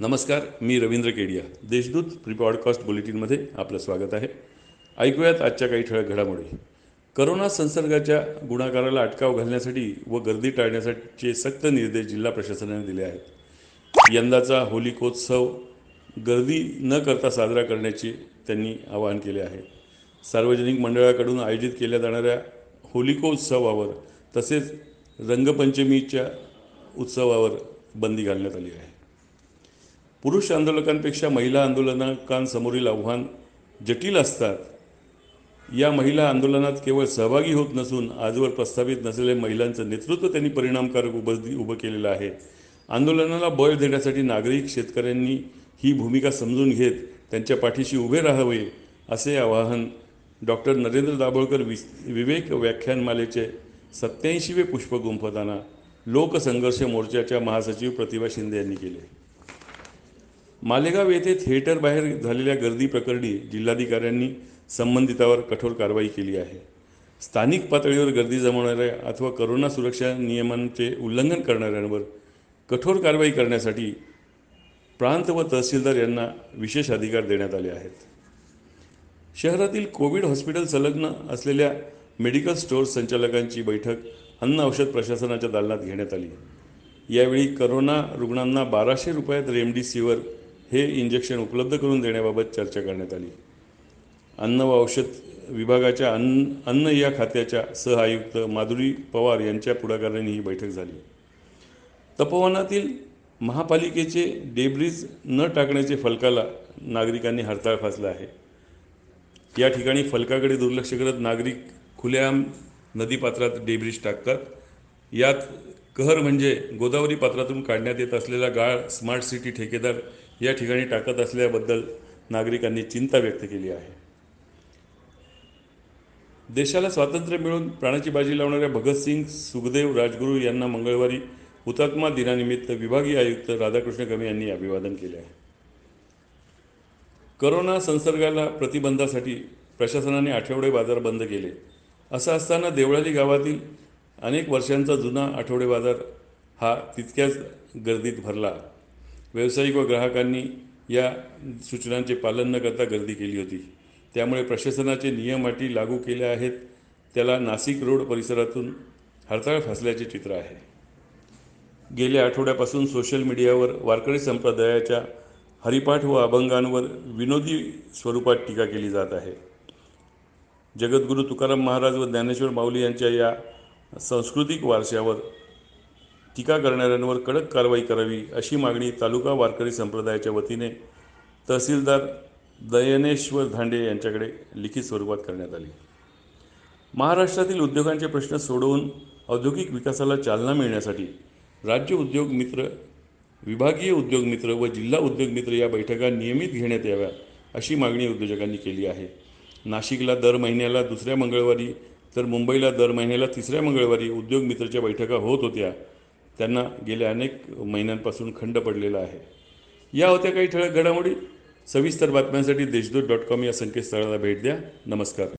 नमस्कार मी Ravindra Kedia. Deshdoot pre podcast बुलेटिनमध्ये आपलं स्वागत आहे. ऐकूयात आजच्या काही ठळक घडामोडी. करोना संसर्गाच्या गुणाकाराला अटकाव घालण्यासाठी व गर्दी टाळण्यासाठीचे सक्त निर्देश जिल्हा प्रशासनाने दिले आहेत. यंदाचा होलिकोत्सव गर्दी न करता साजरा करण्याचे त्यांनी आवाहन केले आहे. सार्वजनिक मंडळाकडून आयोजित केल्या जाणाऱ्या होलिकोत्सवावर तसेच रंगपंचमीच्या उत्सवावर बंदी घालण्यात आली आहे. पुरुष आंदोलकांपेक्षा महिला आंदोलकांसमोरील आव्हान जटिल असतात. या महिला आंदोलनात केवळ सहभागी होत नसून आजवर प्रस्थापित नसलेल्या महिलांचं नेतृत्व त्यांनी परिणामकारक उभं उभं केलेलं आहे. आंदोलनाला बळ देण्यासाठी नागरिक शेतकऱ्यांनी ही भूमिका समजून घेत त्यांच्या पाठीशी उभे राहावे असे आवाहन डॉक्टर नरेंद्र दाभोळकर वि विवेक व्याख्यानमालेचे सत्याऐंशीवे पुष्प गुंफताना लोकसंघर्ष मोर्चाच्या महासचिव प्रतिभा शिंदे यांनी केले. मालेगाव येथे थिएटरबाहेर झालेल्या गर्दी प्रकरणी जिल्हाधिकाऱ्यांनी संबंधितावर कठोर कारवाई केली आहे. स्थानिक पातळीवर गर्दी जमवणाऱ्या अथवा करोना सुरक्षा नियमांचे उल्लंघन करणाऱ्यांवर कठोर कारवाई करण्यासाठी प्रांत व तहसीलदार यांना विशेष अधिकार देण्यात आले आहेत. शहरातील कोविड हॉस्पिटल संलग्न असलेल्या मेडिकल स्टोअर संचालकांची बैठक अन्न औषध प्रशासनाच्या दालनात घेण्यात आली. यावेळी करोना रुग्णांना बाराशे रुपयात रेमडिसिवर हे इंजेक्शन उपलब्ध करून देण्याबाबत चर्चा करण्यात आली. अन्न व औषध विभागाच्या अन्न अन्न या खात्याच्या सह आयुक्त माधुरी पवार यांच्या पुढाकाराने ही बैठक झाली. तपोवनातील महापालिकेचे डेब्रिज न टाकण्याचे फलकाला नागरिकांनी हरताळ फासला आहे. या ठिकाणी फलकाकडे दुर्लक्ष करत नागरिक खुल्याआम नदीपात्रात डेब्रिज टाकतात. यात कहर म्हणजे गोदावरी पात्रातून काढण्यात येत असलेला गाळ स्मार्ट सिटी ठेकेदार या ठिकाणी टाकत असल्याबद्दल नागरिकांनी चिंता व्यक्त केली आहे. देशाला स्वातंत्र्य मिळून प्राणाची बाजी लावणाऱ्या भगतसिंग सुखदेव राजगुरू यांना मंगळवारी हुतात्मा दिनानिमित्त विभागीय आयुक्त राधाकृष्ण कमी यांनी अभिवादन केले आहे. करोना संसर्गाला प्रतिबंधासाठी प्रशासनाने आठवडे बाजार बंद केले. असं असताना देवळाली गावातील अनेक वर्षांचा जुना आठवडे बाजार हा तितक्याच गर्दीत भरला. व्यावसायिक व ग्राहकांनी या सूचनांचे पालन न करता गर्दी केली होती. त्यामुळे प्रशासनाचे नियम अटी लागू केल्या आहेत. त्याला नाशिक रोड परिसरातून हरताळ फासल्याचे चित्र आहे. गेल्या आठवड्यापासून सोशल मीडियावर वारकरी संप्रदायाच्या हरिपाठ व अभंगांवर विनोदी स्वरूपात टीका केली जात आहे. जगद्गुरू तुकाराम महाराज व ज्ञानेश्वर माऊली यांच्या या सांस्कृतिक वारशावर टीका करणाऱ्यांवर कडक कारवाई करावी अशी मागणी तालुका वारकरी संप्रदायाच्या वतीने तहसीलदार दयनेश्वर धांडे यांच्याकडे लिखित स्वरूपात करण्यात आली. महाराष्ट्रातील उद्योगांचे प्रश्न सोडवून औद्योगिक विकासाला चालना मिळण्यासाठी राज्य उद्योग मित्र विभागीय उद्योग मित्र व जिल्हा उद्योग मित्र या बैठका नियमित घेण्यात याव्या अशी मागणी उद्योजकांनी केली आहे. नाशिकला दर महिन्याला दुसऱ्या मंगळवारी तर मुंबईला दर महिन्याला तिसऱ्या मंगळवारी उद्योग मित्रच्या बैठका होत होत्या. त्यांना गेल्या अनेक महिन्यांपासून खंड पडलेला आहे. या होत्या काही ठळक घडामोडी. सविस्तर बातम्यांसाठी देशदूत डॉट कॉम या संकेतस्थळाला भेट द्या. नमस्कार.